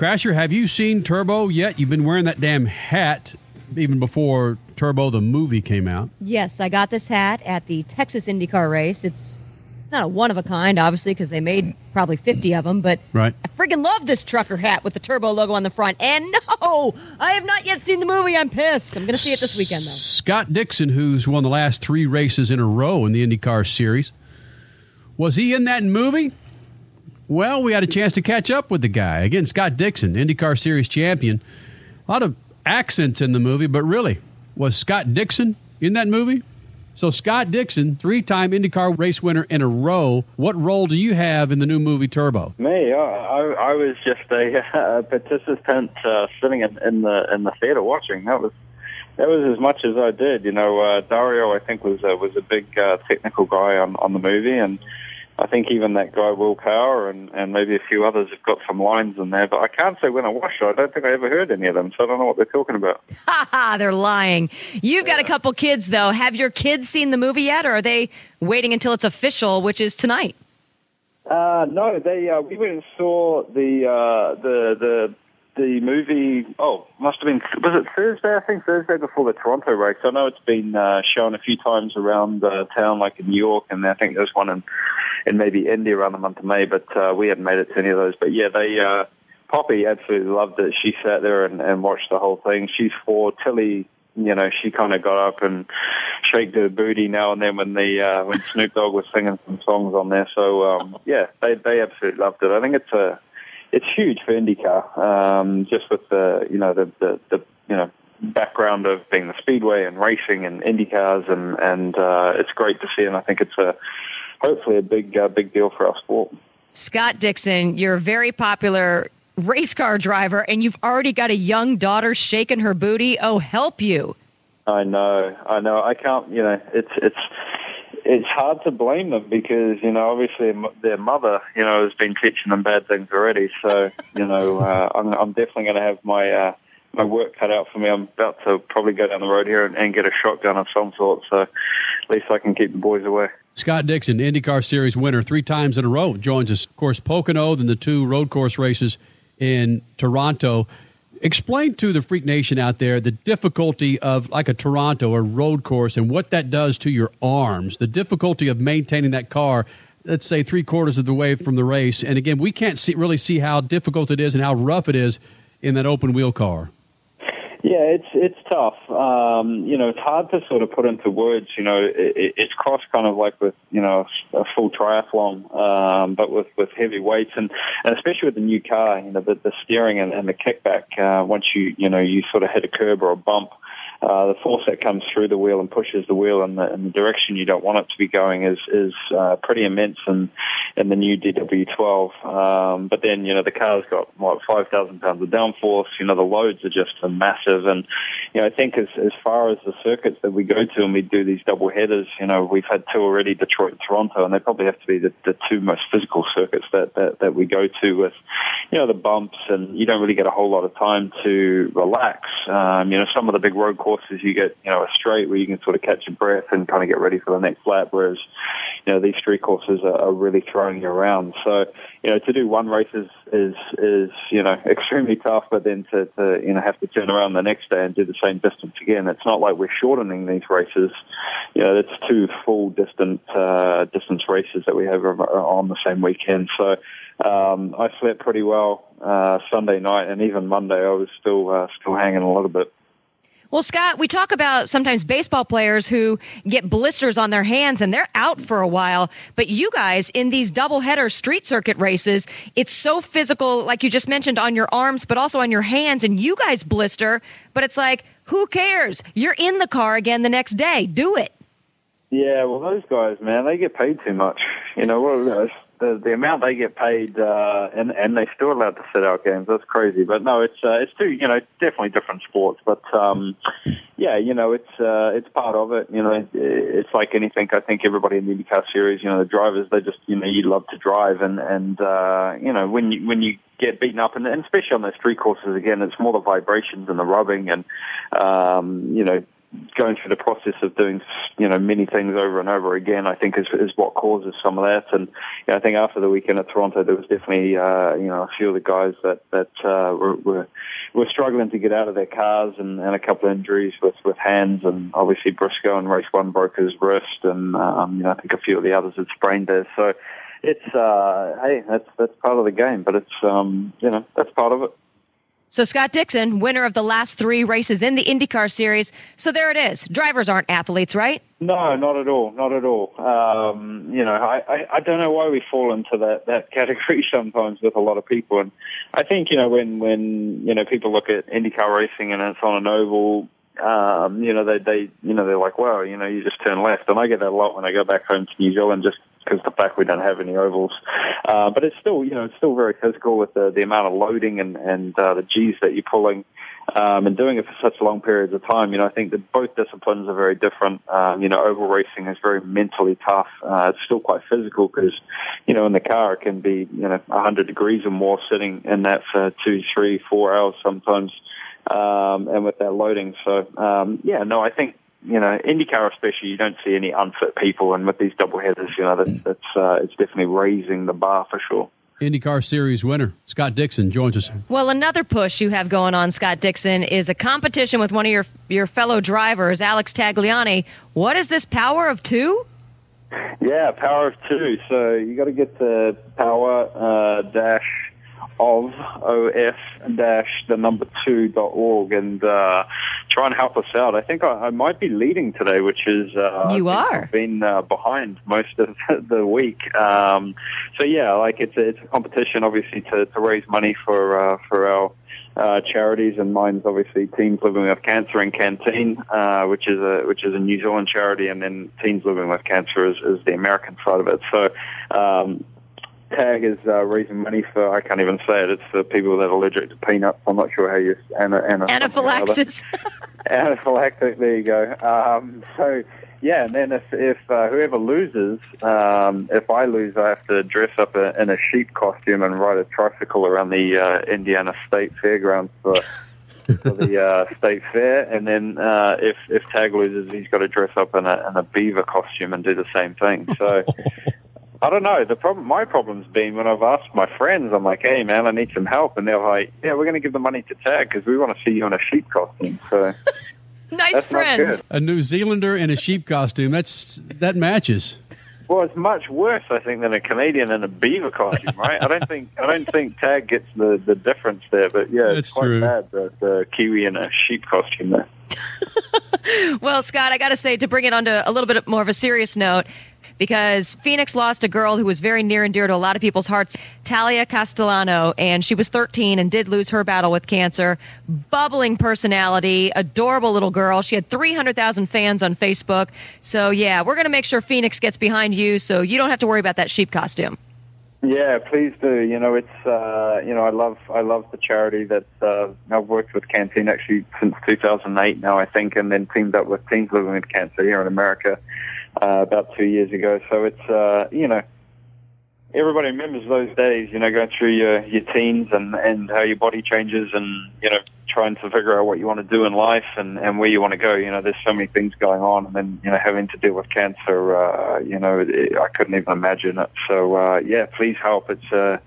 Crasher, have you seen Turbo yet? You've been wearing that damn hat even before Turbo the movie came out. Yes, I got this hat at the Texas IndyCar race. It's it's not a one of a kind, obviously, because they made probably 50 of them, but Right. I friggin' love this trucker hat with the turbo logo on the front. And no, I have not yet seen the movie. I'm pissed. I'm going to see it this weekend, though. Scott Dixon, who's won the last three races in a row in the IndyCar series, was he in that movie? Well, we had a chance to catch up with the guy. Again, Scott Dixon, IndyCar Series champion. A lot of accents in the movie, but really, was Scott Dixon in that movie? So, Scott Dixon, three time IndyCar race winner in a row. What role do you have in the new movie Turbo? Me, I, I, I was just a, uh participant uh, sitting in, in the in the theater watching. That was that was as much as I did. You know, uh, Dario, I think was uh, was a big uh, technical guy on on the movie, and I think even that guy Will Power and and maybe a few others have got some lines in there. But I can't say when I watched it. I don't think I ever heard any of them, so I don't know what they're talking about. Ha ha, they're lying. You've got a couple kids, though. Have your kids seen the movie yet, or are they waiting until it's official, which is tonight? Uh, no, they uh, we went and saw the uh, the the the movie. Oh, must have been was it Thursday? I think Thursday before the Toronto race. I know it's been uh, shown a few times around uh, town, like in New York, and I think there's one in in maybe Indy around the month of May. But uh, we hadn't made it to any of those. But yeah, they uh, Poppy absolutely loved it. She sat there and, and watched the whole thing. She's four. Tilly you know, she kind of got up and shaked her booty now and then when the uh, when Snoop Dogg was singing some songs on there. So um, yeah, they they absolutely loved it. I think it's a it's huge for IndyCar, um, just with the you know the, the the you know background of being the speedway and racing and IndyCars and and uh, it's great to see. And I think it's a hopefully a big uh, big deal for our sport. Scott Dixon, you're a very popular race car driver, and you've already got a young daughter shaking her booty. Oh, help you. I know, I know. I can't. You know, it's it's it's hard to blame them because you know obviously their mother you know has been teaching them bad things already. So you know uh, I'm I'm definitely going to have my uh, my work cut out for me. I'm about to probably go down the road here and, and get a shotgun of some sort. So at least I can keep the boys away. Scott Dixon, IndyCar Series winner three times in a row, joins us. Of course, Pocono, then the two road course races in Toronto. Explain to the Freak Nation out there the difficulty of like a Toronto or road course and what that does to your arms, the difficulty of maintaining that car, let's say three quarters of the way from the race. And again, we can't see, really see how difficult it is and how rough it is in that open wheel car. Yeah, it's it's tough. Um, you know, it's hard to sort of put into words. You know, it, it's cross kind of like with you know a full triathlon, um, but with with heavy weights and, and especially with the new car. You know, the, the steering and, and the kickback. Uh, once you you know you sort of hit a curb or a bump, uh, the force that comes through the wheel and pushes the wheel in the, in the direction you don't want it to be going is is uh, pretty immense in in the new DW12. Um, but then you know the car's got what 5,000 pounds of downforce. You know the loads are just massive, and you know I think as as far as the circuits that we go to and we do these double headers, you know we've had two already, Detroit and Toronto, and they probably have to be the, the two most physical circuits that, that that we go to with you know the bumps, and you don't really get a whole lot of time to relax. Um, you know some of the big road courses you get you know a straight where you can sort of catch your breath and kind of get ready for the next lap, whereas you know these street courses are, are really throwing you around. So you know to do one race is is is you know extremely tough, but then to, to you know have to turn around the next day and do the same distance again. It's not like we're shortening these races. You know it's two full distant uh, distance races that we have on the same weekend. So um, I slept pretty well uh, Sunday night, and even Monday I was still uh, still hanging a little bit. Well, Scott, we talk about sometimes baseball players who get blisters on their hands and they're out for a while. But you guys in these doubleheader street circuit races, it's so physical, like you just mentioned, on your arms, but also on your hands. And you guys blister, but it's like, who cares? You're in the car again the next day. Do it. Yeah, well, those guys, man, they get paid too much. You know, what well, the the amount they get paid, uh, and and they still allowed to sit out games. That's crazy. But no, it's uh, it's two, you know, definitely different sports. But um, yeah, you know, it's uh, it's part of it. You know, it's like anything. I think everybody in the IndyCar series, you know, the drivers, they just, you know, you love to drive, and and uh, you know, when you when you get beaten up, and, and especially on those street courses, again, it's more the vibrations and the rubbing, and um, you know going through the process of doing you know many things over and over again, I think is is what causes some of that. And you know, I think after the weekend at Toronto, there was definitely uh, you know a few of the guys that that uh, were, were were struggling to get out of their cars, and, and a couple of injuries with with hands, and obviously Briscoe in race one broke his wrist, and um, you know I think a few of the others had sprained there. So it's uh, hey, that's that's part of the game, but it's um, you know that's part of it. So Scott Dixon, winner of the last three races in the IndyCar series. So there it is. Drivers aren't athletes, right? No, not at all. Not at all. Um, you know, I, I, I don't know why we fall into that, that category sometimes with a lot of people. And I think, you know, when, when, you know, people look at IndyCar racing and it's on an oval, um, you know, they, they, you know, they're like, well, you know, you just turn left. And I get that a lot when I go back home to New Zealand just because the fact we don't have any ovals. Uh, but it's still, you know, it's still very physical with the, the amount of loading and, and uh, the G's that you're pulling. Um, and doing it for such long periods of time, you know, I think that both disciplines are very different. Um, you know, oval racing is very mentally tough. Uh, it's still quite physical because, you know, in the car it can be, you know, 100 degrees or more sitting in that for two, three, four hours sometimes, um, and with that loading. So, um, yeah, no, I think you know, IndyCar especially, you don't see any unfit people, and with these double headers, you know, that's, that's uh, it's definitely raising the bar for sure. IndyCar Series winner Scott Dixon joins us. Well, another push you have going on, Scott Dixon, is a competition with one of your your fellow drivers, Alex Tagliani. What is this power of two? Yeah, power of two. So you got to get the power uh, dash of of dash the number two dot org and uh, try and help us out. I think I, I might be leading today, which is uh, you are I've been uh, behind most of the week. Um, so yeah, like it's a, it's a competition, obviously, to, to raise money for uh, for our. Uh, charities and mine's obviously Teens Living with Cancer in Canteen, uh, which is a which is a New Zealand charity, and then Teens Living with Cancer is, is the American side of it. So um, tag is uh, raising money for I can't even say it. It's for people that are allergic to peanuts. I'm not sure how you ana, ana, anaphylaxis. Anaphylactic. There you go. Um, so yeah, and then if if uh, whoever loses, um, if I lose, I have to dress up a, in a sheep costume and ride a tricycle around the uh, Indiana State Fairgrounds for. for the uh, state fair, and then uh, if if Tag loses, he's got to dress up in a in a beaver costume and do the same thing. So I don't know. The problem, my problem's been when I've asked my friends, I'm like, "Hey, man, I need some help," and they're like, "Yeah, we're going to give the money to Tag because we want to see you in a sheep costume." So, nice friends. A New Zealander in a sheep costume. That's that matches. Well, it's much worse, I think, than a Canadian in a beaver costume, right? I don't think I don't think Tag gets the, the difference there, but yeah, That's it's quite true. bad the, the uh, Kiwi in a sheep costume there. well, Scott, I got to say, to bring it onto a little bit more of a serious note, because Phoenix lost a girl who was very near and dear to a lot of people's hearts, Talia Castellano, and she was 13 and did lose her battle with cancer. Bubbling personality, adorable little girl. She had 300,000 fans on Facebook. So, yeah, we're going to make sure Phoenix gets behind you so you don't have to worry about that sheep costume. Yeah, please do. You know, it's uh, you know, I love I love the charity that uh, I've worked with Canteen actually since 2008 now, I think, and then teamed up with Teens Living with Cancer here in America uh, about two years ago. So it's uh, you know, everybody remembers those days. You know, going through your your teens and and how your body changes, and you know, trying to figure out what you want to do in life and and where you want to go. You know, there's so many things going on, and then you know, having to deal with cancer. Uh, you know, it, I couldn't even imagine it. So uh, yeah, please help. It's uh,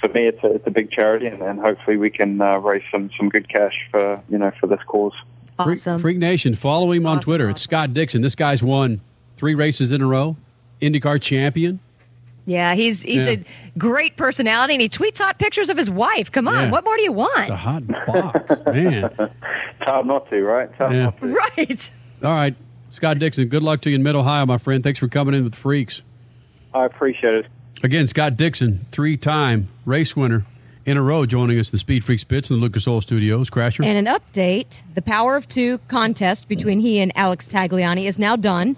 for me, it's a, it's a big charity, and, and hopefully we can uh, raise some some good cash for you know for this cause. Awesome. Freak, Freak Nation, follow him on Twitter. awesome. It's Scott Dixon. This guy's won three races in a row, IndyCar champion. Yeah, he's he's Yeah. a great personality, and he tweets hot pictures of his wife. Come on, Yeah. what more do you want? The hot box, man. It's hard not to, right? It's Yeah. not to. Right. All right, Scott Dixon. Good luck to you in Mid Ohio, my friend. Thanks for coming in with the freaks. I appreciate it. Again, Scott Dixon, three-time race winner in a row, joining us the Speed Freaks pits in the Lucas Oil Studios. Crasher. And an update the Power of Two contest between he and Alex Tagliani is now done.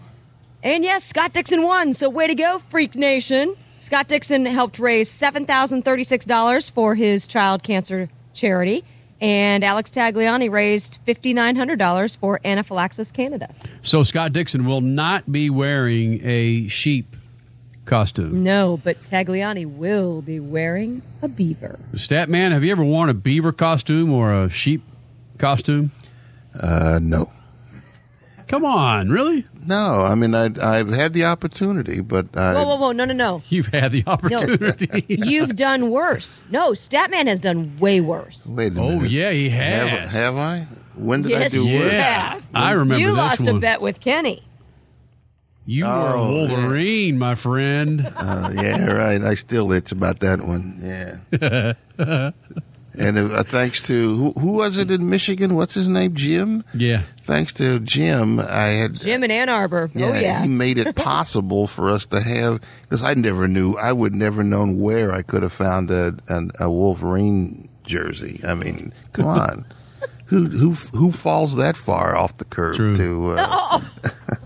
And yes, Scott Dixon won, so way to go, Freak Nation. Scott Dixon helped raise $7,036 for his child cancer charity, and Alex Tagliani raised $5,900 for Anaphylaxis Canada. So Scott Dixon will not be wearing a sheep costume. No, but Tagliani will be wearing a beaver. Statman, have you ever worn a beaver costume or a sheep costume? Uh, no. Come on, really? No, I mean I I've had the opportunity, but I, Whoa, whoa, whoa! No, no, no! You've had the opportunity. You've done worse. No, Statman has done way worse. wait a oh minute. yeah, he has. have I? When did Yes, I do you work? yeah, have. I remember you this lost one. a bet with Kenny. You were a Oh, yeah. Wolverine, my friend. Uh, yeah, right. I still itch about that one. Yeah. and uh, thanks to who, who was it in Michigan? What's his name? Jim. yeah. Thanks to Jim, I had Jim in Ann Arbor. Yeah, oh yeah. he made it possible for us to have because I never knew I would never known where I could have found a an, a Wolverine jersey. I mean, come on, who who who falls that far off the curb True. to? Uh,